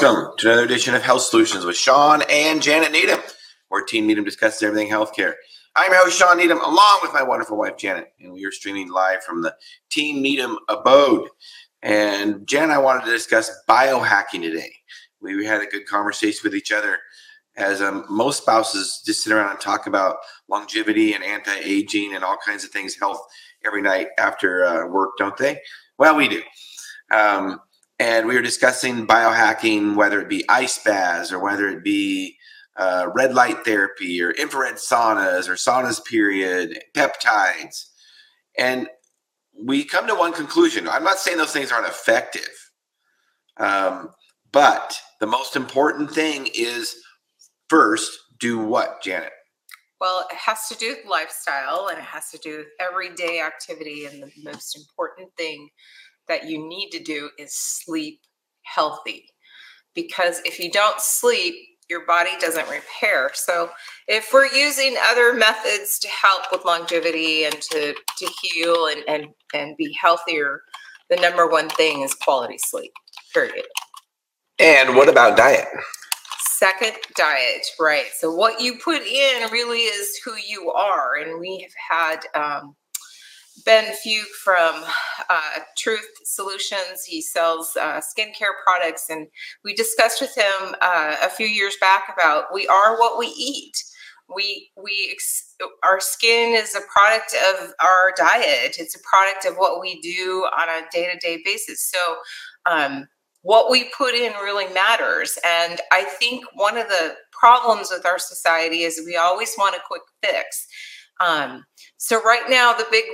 Welcome to another edition of Health Solutions with Shawn and Janet Needham, where Team Needham discusses everything healthcare. I'm your host, Shawn Needham, along with my wonderful wife, Janet, and we are streaming live from the Team Needham abode. And Jan I wanted to discuss biohacking today. We had a good conversation with each other as um, most spouses just sit around and talk about longevity and anti-aging and all kinds of things, health every night after uh, work, don't they? Well, we do. Um, and we were discussing biohacking, whether it be ice baths or whether it be uh, red light therapy or infrared saunas or saunas period, peptides. And we come to one conclusion. I'm not saying those things aren't effective, um, but the most important thing is first do what, Janet? Well, it has to do with lifestyle and it has to do with everyday activity. And the most important thing that you need to do is sleep healthy. Because if you don't sleep, your body doesn't repair. So, if we're using other methods to help with longevity and to, to heal and, and, and be healthier, the number one thing is quality sleep, period. And what about diet? Second, diet, right. So, what you put in really is who you are. And we have had um, Ben Fuke from uh, Truth Solutions. He sells uh, skincare products, and we discussed with him uh, a few years back about we are what we eat. We we our skin is a product of our diet. It's a product of what we do on a day to day basis. So. Um, what we put in really matters. And I think one of the problems with our society is we always want a quick fix. Um, so right now, the big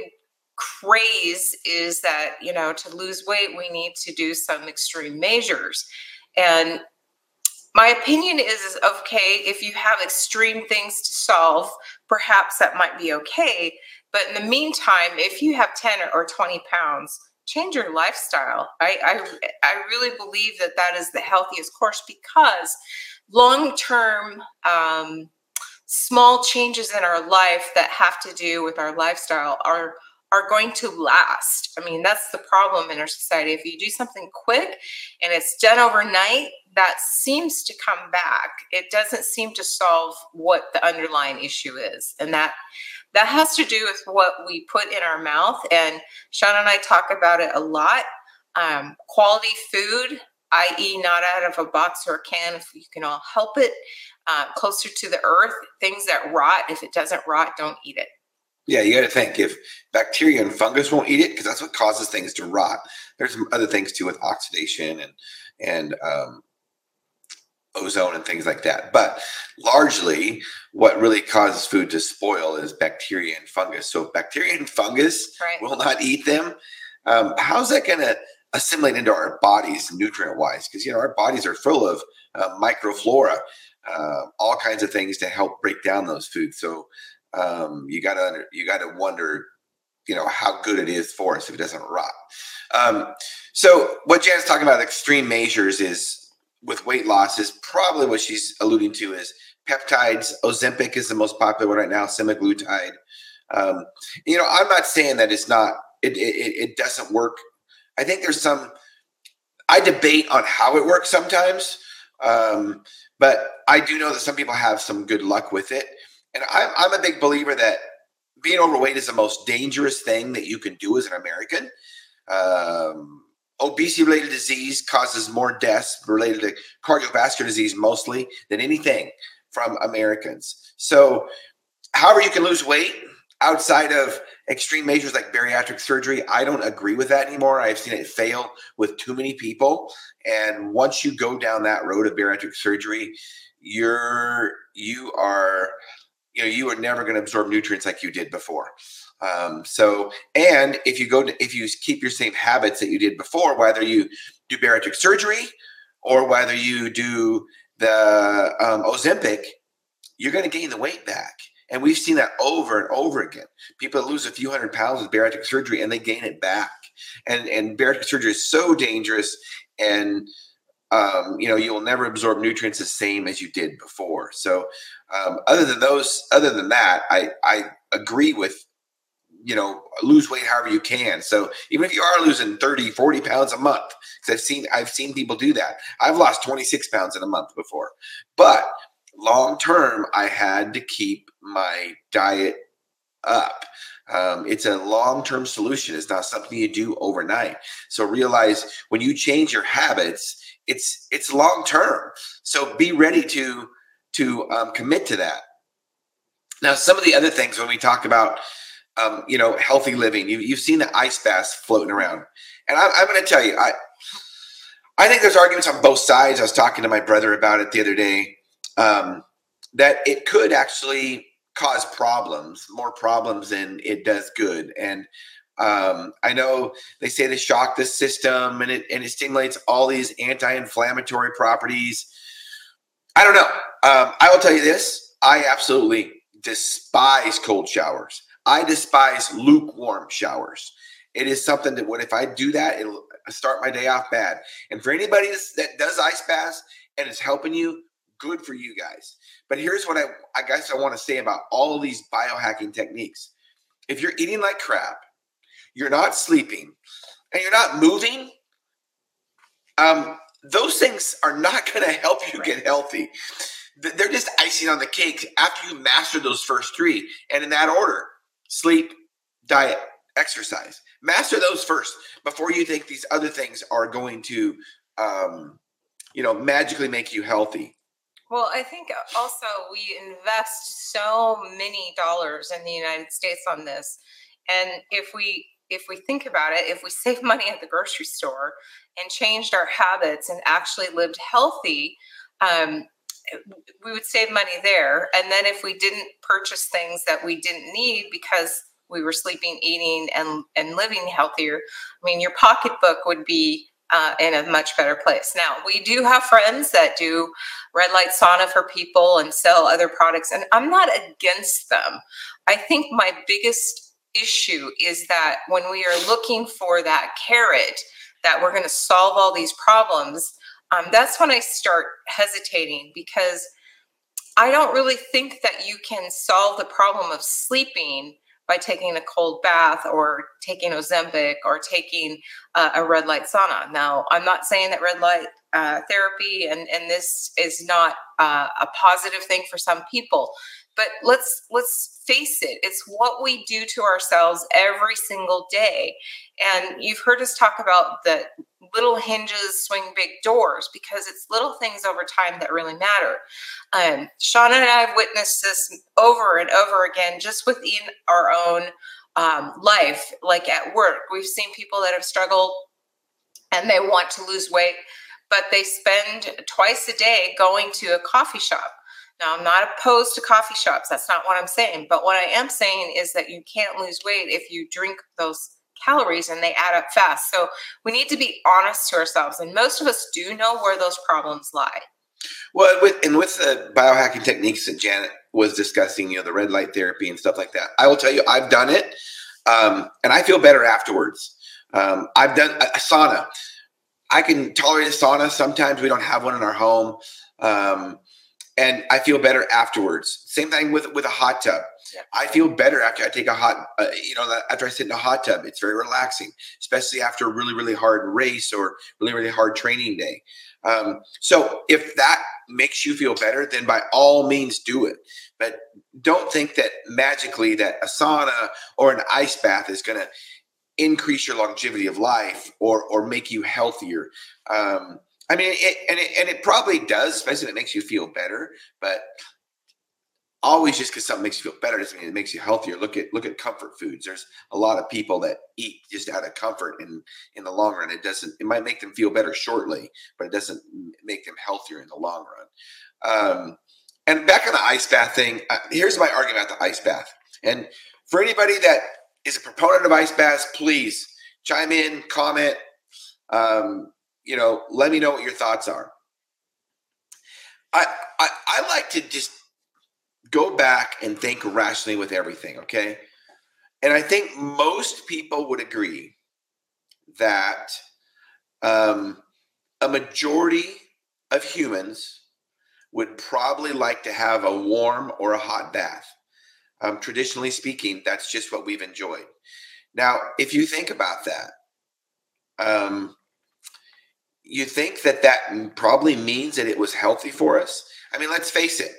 craze is that you know to lose weight we need to do some extreme measures. And my opinion is, is okay if you have extreme things to solve perhaps that might be okay. But in the meantime if you have 10 or 20 pounds change your lifestyle. I i, I really believe that that is the healthiest course because long term um, small changes in our life that have to do with our lifestyle are are going to last. I mean, that's the problem in our society. If you do something quick and it's done overnight, that seems to come back. It doesn't seem to solve what the underlying issue is. And that that has to do with what we put in our mouth. And Shawn and I talk about it a lot. Um, quality food, i.e., not out of a box or a can, if you can all help it, uh, closer to the earth, things that rot. If it doesn't rot, don't eat it. Yeah, you got to think if bacteria and fungus won't eat it because that's what causes things to rot. There's some other things too with oxidation and and um, ozone and things like that. But largely, what really causes food to spoil is bacteria and fungus. So bacteria and fungus right. will not eat them, um, how's that going to assimilate into our bodies nutrient wise? Because you know our bodies are full of uh, microflora, uh, all kinds of things to help break down those foods. So um, you gotta you gotta wonder, you know, how good it is for us if it doesn't rot. Um, so what Jan's talking about extreme measures is with weight loss is probably what she's alluding to is peptides. Ozempic is the most popular one right now. Semaglutide. Um, you know, I'm not saying that it's not it, it it doesn't work. I think there's some. I debate on how it works sometimes, um, but I do know that some people have some good luck with it. And I'm, I'm a big believer that being overweight is the most dangerous thing that you can do as an American. Um, obesity related disease causes more deaths related to cardiovascular disease mostly than anything from Americans. So, however, you can lose weight outside of extreme measures like bariatric surgery, I don't agree with that anymore. I've seen it fail with too many people. And once you go down that road of bariatric surgery, you're you are you know you are never going to absorb nutrients like you did before. Um, so and if you go to if you keep your same habits that you did before whether you do bariatric surgery or whether you do the um, ozempic you're going to gain the weight back. And we've seen that over and over again. People lose a few hundred pounds with bariatric surgery and they gain it back. And and bariatric surgery is so dangerous and um, you know you will never absorb nutrients the same as you did before. So um, other than those other than that i i agree with you know lose weight however you can. So even if you are losing 30 40 pounds a month because i've seen i've seen people do that. I've lost 26 pounds in a month before. But long term i had to keep my diet up. Um, it's a long-term solution. It's not something you do overnight. So realize when you change your habits it's it's long term. So be ready to to um, commit to that. Now some of the other things when we talk about um, you know healthy living you, you've seen the ice baths floating around. And I, i'm going to tell you i i think there's arguments on both sides. I was talking to my brother about it the other day um, that it could actually cause problems, more problems than it does good. And um, I know they say they shock the system and it and it stimulates all these anti-inflammatory properties. I don't know. Um, I will tell you this: I absolutely despise cold showers. I despise lukewarm showers. It is something that what if I do that, it'll start my day off bad. And for anybody that does ice baths and is helping you, good for you guys. But here's what I, I guess I want to say about all of these biohacking techniques. If you're eating like crap, you're not sleeping, and you're not moving, um, those things are not going to help you get healthy. They're just icing on the cake after you master those first three. And in that order sleep, diet, exercise. Master those first before you think these other things are going to, um, you know, magically make you healthy. Well, I think also we invest so many dollars in the United States on this. And if we if we think about it, if we save money at the grocery store and changed our habits and actually lived healthy, um, we would save money there. And then if we didn't purchase things that we didn't need because we were sleeping, eating, and and living healthier, I mean, your pocketbook would be uh, in a much better place. Now, we do have friends that do red light sauna for people and sell other products, and I'm not against them. I think my biggest issue is that when we are looking for that carrot that we're going to solve all these problems, um, that's when I start hesitating because I don't really think that you can solve the problem of sleeping by taking a cold bath or taking Ozempic or taking uh, a red light sauna. Now, I'm not saying that red light uh, therapy and, and this is not uh, a positive thing for some people, but let's let's face it it's what we do to ourselves every single day. And you've heard us talk about the little hinges swing big doors because it's little things over time that really matter. Um, and i have witnessed this over and over again just within our own um, life like at work. We've seen people that have struggled and they want to lose weight but they spend twice a day going to a coffee shop now, I'm not opposed to coffee shops. That's not what I'm saying. But what I am saying is that you can't lose weight if you drink those calories and they add up fast. So we need to be honest to ourselves. And most of us do know where those problems lie. Well, with and with the biohacking techniques that Janet was discussing, you know, the red light therapy and stuff like that, I will tell you, I've done it, um, and I feel better afterwards. Um, I've done a, a, sauna. I can tolerate a sauna. Sometimes we don't have one in our home. Um, and I feel better afterwards. Same thing with with a hot tub. Yeah. I feel better after I take a hot, uh, you know, after I sit in a hot tub. It's very relaxing, especially after a really really hard race or really really hard training day. Um, so if that makes you feel better, then by all means do it. But don't think that magically that a sauna or an ice bath is going to increase your longevity of life or or make you healthier. Um, I mean, it, and it, and it probably does, especially if it makes you feel better. But always just because something makes you feel better doesn't mean it makes you healthier. Look at look at comfort foods. There's a lot of people that eat just out of comfort, and in the long run, it doesn't. It might make them feel better shortly, but it doesn't make them healthier in the long run. Um, and back on the ice bath thing, uh, here's my argument about the ice bath. And for anybody that is a proponent of ice baths, please chime in, comment. Um, you know, let me know what your thoughts are. I, I, I like to just go back and think rationally with everything, okay? And I think most people would agree that um, a majority of humans would probably like to have a warm or a hot bath. um, traditionally speaking, that's just what we've enjoyed. Now, if you think about that, um, you think that that probably means that it was healthy for us. I mean, let's face it,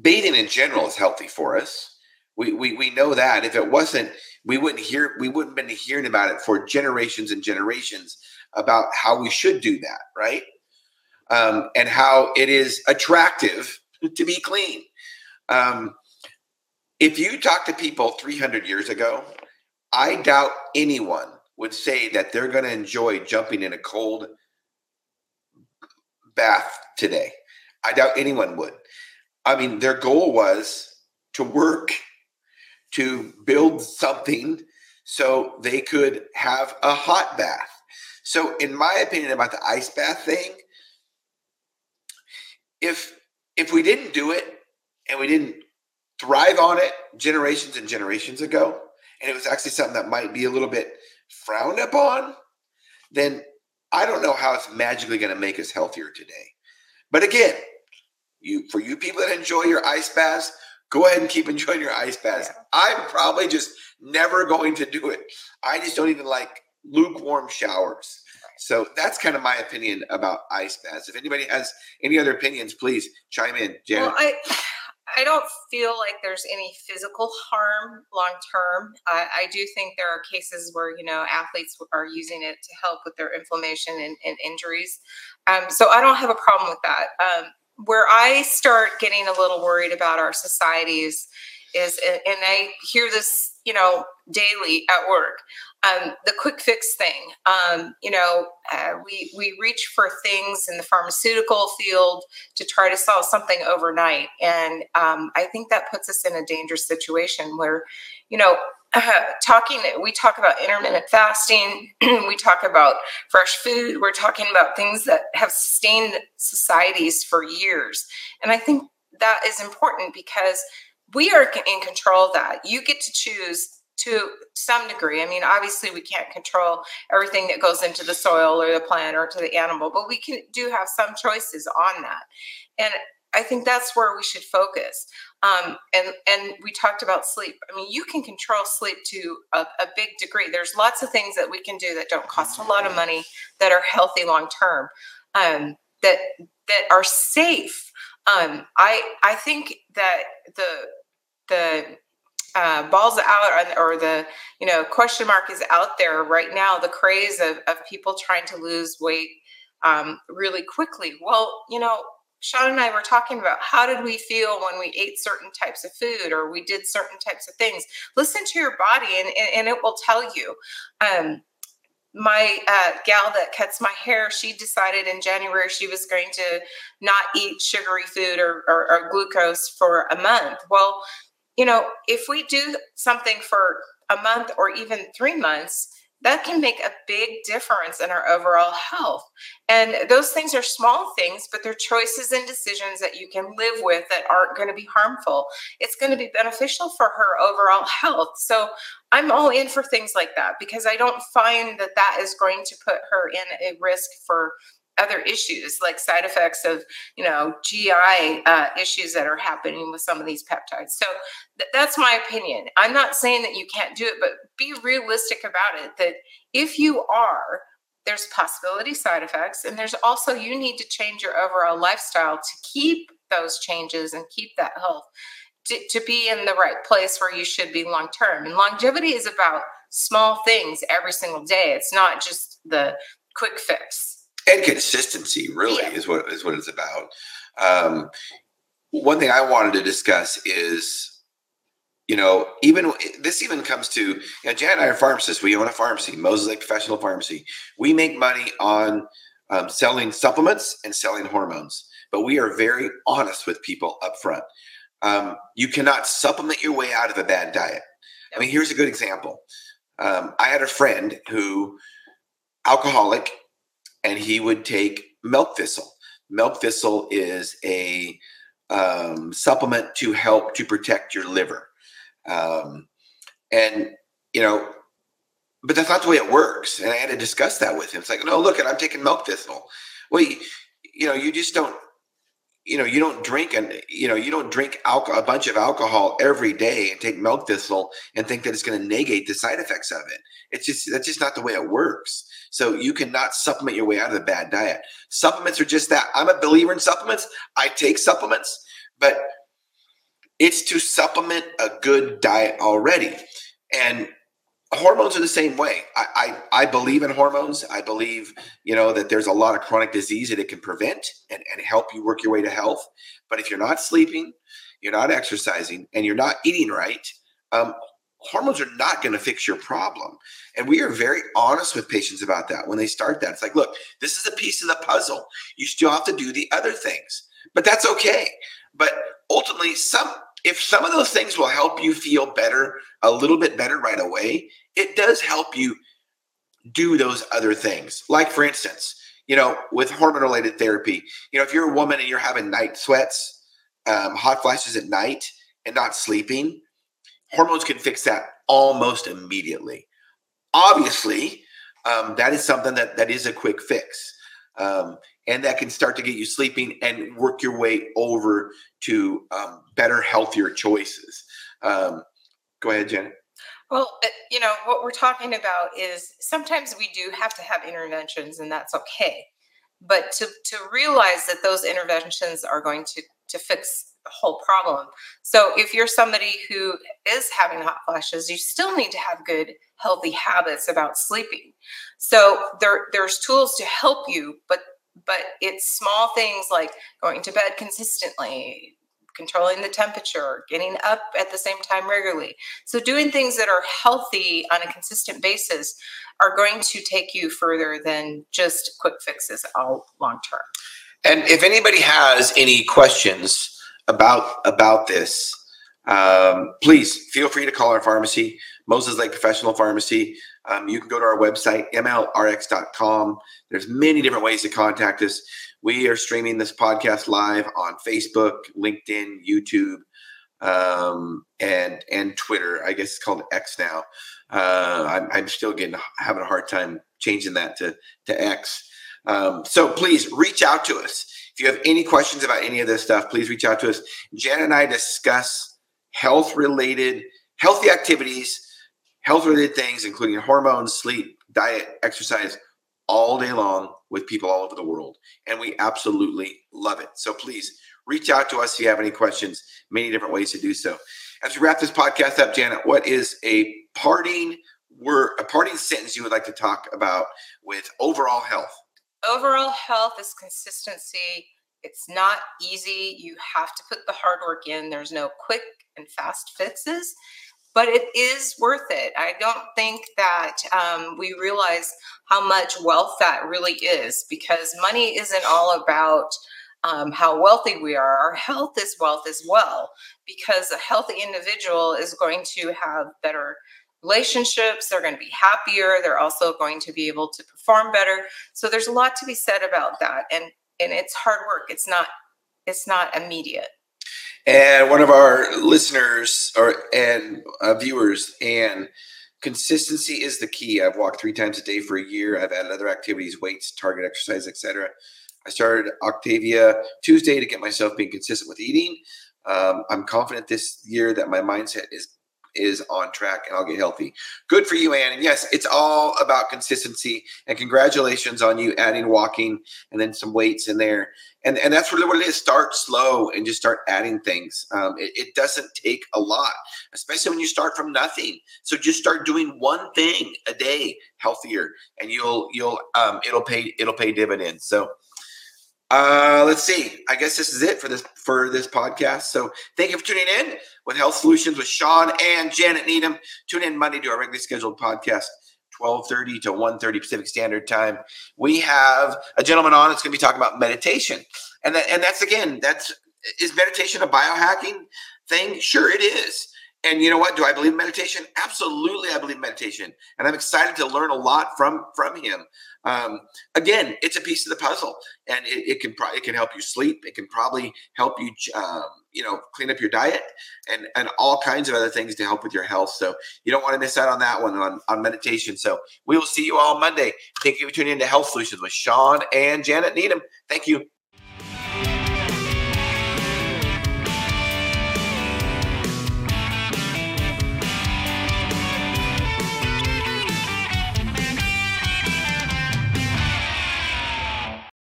bathing in general is healthy for us. We, we, we know that if it wasn't, we wouldn't hear, we wouldn't been hearing about it for generations and generations about how we should do that, right? Um, and how it is attractive to be clean. Um, if you talk to people 300 years ago, I doubt anyone would say that they're going to enjoy jumping in a cold bath today. I doubt anyone would. I mean, their goal was to work, to build something so they could have a hot bath. So, in my opinion about the ice bath thing, if if we didn't do it and we didn't thrive on it generations and generations ago, and it was actually something that might be a little bit frowned upon, then I don't know how it's magically going to make us healthier today. But again, you for you people that enjoy your ice baths, go ahead and keep enjoying your ice baths. I'm probably just never going to do it. I just don't even like lukewarm showers. So that's kind of my opinion about ice baths. If anybody has any other opinions, please chime in. Janet. Well, I I don't feel like there's any physical harm long term. I, do think there are cases where you know athletes are using it to help with their inflammation and, and injuries. Um, so I don't have a problem with that. Um, where I start getting a little worried about our societies is, and I hear this, you know, daily at work. Um, the quick fix thing. Um, you know, uh, we we reach for things in the pharmaceutical field to try to solve something overnight, and um, I think that puts us in a dangerous situation where, you know, uh, talking we talk about intermittent fasting we talk about fresh food we're talking about things that have sustained societies for years and i think that is important because we are in control of that. You get to choose to some degree. I mean, obviously, we can't control everything that goes into the soil or the plant or to the animal, but we can do have some choices on that. And I think that's where we should focus. Um, and and we talked about sleep. I mean, you can control sleep to a, a big degree. There's lots of things that we can do that don't cost a lot of money, that are healthy long term, um, that that are safe. Um, I I think that the the uh, balls out on or the you know question mark is out there right now the craze of, of people trying to lose weight um, really quickly. Well you know shawn and i were talking about how did we feel when we ate certain types of food or we did certain types of things. Listen to your body and, and it will tell you. Um, my uh, gal that cuts my hair, she decided in January she was going to not eat sugary food or, or, or glucose for a month. Well, you know, if we do something for a month or even three months, that can make a big difference in our overall health. And those things are small things, but they're choices and decisions that you can live with that aren't going to be harmful. It's going to be beneficial for her overall health. So I'm all in for things like that because I don't find that that is going to put her in a risk for other issues like side effects of you know gi uh, issues that are happening with some of these peptides. So th- that's my opinion. I'm not saying that you can't do it but be realistic about it that if you are there's possibility side effects and there's also you need to change your overall lifestyle to keep those changes and keep that health to, to be in the right place where you should be long term. And longevity is about small things every single day. It's not just the quick fix and consistency really yeah. is what is what it's about. Um, one thing I wanted to discuss is, you know, even this even comes to, you know, Jan and I are pharmacists. We own a pharmacy, Moses Lake Professional Pharmacy. We make money on um, selling supplements and selling hormones, but we are very honest with people up front. Um, you cannot supplement your way out of a bad diet. I mean, here's a good example. Um, I had a friend who, alcoholic, and he would take milk thistle. Milk thistle is a um, supplement to help to protect your liver. Um, and, you know, but that's not the way it works. And I had to discuss that with him. It's like, no, look, I'm taking milk thistle. Well, you, you know, you just don't, you know you don't drink and you know you don't drink alcohol, a bunch of alcohol every day and take milk thistle and think that it's going to negate the side effects of it. It's just that's just not the way it works. So you cannot supplement your way out of a bad diet. Supplements are just that. I'm a believer in supplements. I take supplements but it's to supplement a good diet already. And hormones are the same way. I, I, I believe in hormones. I believe, you know, that there's a lot of chronic disease that it can prevent and, and help you work your way to health. But if you're not sleeping, you're not exercising, and you're not eating right, um, hormones are not going to fix your problem. And we are very honest with patients about that when they start that. It's like, look, this is a piece of the puzzle. You still have to do the other things, but that's okay. But ultimately, some if some of those things will help you feel better, a little bit better right away, it does help you do those other things. Like, for instance, you know, with hormone related therapy, you know, if you're a woman and you're having night sweats, um, hot flashes at night, and not sleeping, hormones can fix that almost immediately. Obviously, um, that is something that that is a quick fix. Um, and that can start to get you sleeping and work your way over to um, better, healthier choices. Um, go ahead, Janet. Well, uh, you know, what we're talking about is sometimes we do have to have interventions, and that's okay. But to, to realize that those interventions are going to, to fix the whole problem. So if you're somebody who is having hot flashes, you still need to have good, healthy habits about sleeping. So there, there's tools to help you, but but it's small things like going to bed consistently controlling the temperature getting up at the same time regularly. So doing things that are healthy on a consistent basis are going to take you further than just quick fixes all long term. And if anybody has any questions about about this um, please feel free to call our pharmacy moses lake professional pharmacy um, you can go to our website, mlrx.com. There's many different ways to contact us. We are streaming this podcast live on Facebook, LinkedIn, YouTube, um, and and Twitter. I guess it's called X now. Uh, I'm, I'm, still getting having a hard time changing that to to X. Um, so please reach out to us if you have any questions about any of this stuff. Please reach out to us. Jen and I discuss health related healthy activities health related things, including hormones, sleep, diet, exercise, all day long with people all over the world. And we absolutely love it. So please reach out to us if you have any questions, many different ways to do so. As we wrap this podcast up, Janet, what is a parting word, a parting sentence you would like to talk about with overall health? Overall health is consistency. It's not easy. You have to put the hard work in. There's no quick and fast fixes but it is worth it. I don't think that um, we realize how much wealth that really is because money isn't all about um, how wealthy we are. Our health is wealth as well because a healthy individual is going to have better relationships they're going to be happier they're also going to be able to perform better so there's a lot to be said about that and and it's hard work it's not it's not immediate and one of our listeners or and uh, viewers and consistency is the key. I've walked three times a day for a year. I've added other activities weights target exercise etc i started Optavia tuesday to get myself being consistent with eating. Um, i'm confident this year that my mindset is is on track and I'll get healthy. Good for you, Ann. And yes, it's all about consistency. And congratulations on you adding walking and then some weights in there. And and that's really what it is. Start slow and just start adding things. Um, it, it doesn't take a lot, especially when you start from nothing. So just start doing one thing a day healthier, and you'll you'll um, it'll pay it'll pay dividends. So uh, let's see. I guess this is it for this for this podcast. So thank you for tuning in with Health Solutions with Shawn and Janet Needham. Tune in Monday to our regularly scheduled podcast, 1230 to 1.30 Pacific Standard Time. We have a gentleman on that's going to be talking about meditation. And that, and that's again, that's is meditation a biohacking thing? Sure it is. And you know what? Do I believe meditation? Absolutely, I believe meditation, and I'm excited to learn a lot from from him. Um, again, it's a piece of the puzzle, and it, it can pro- it can help you sleep. It can probably help you, um, you know, clean up your diet and and all kinds of other things to help with your health. So you don't want to miss out on that one on, on meditation. So we will see you all Monday. Thank you for tuning in to Health Solutions with Shawn and Janet Needham. Thank you.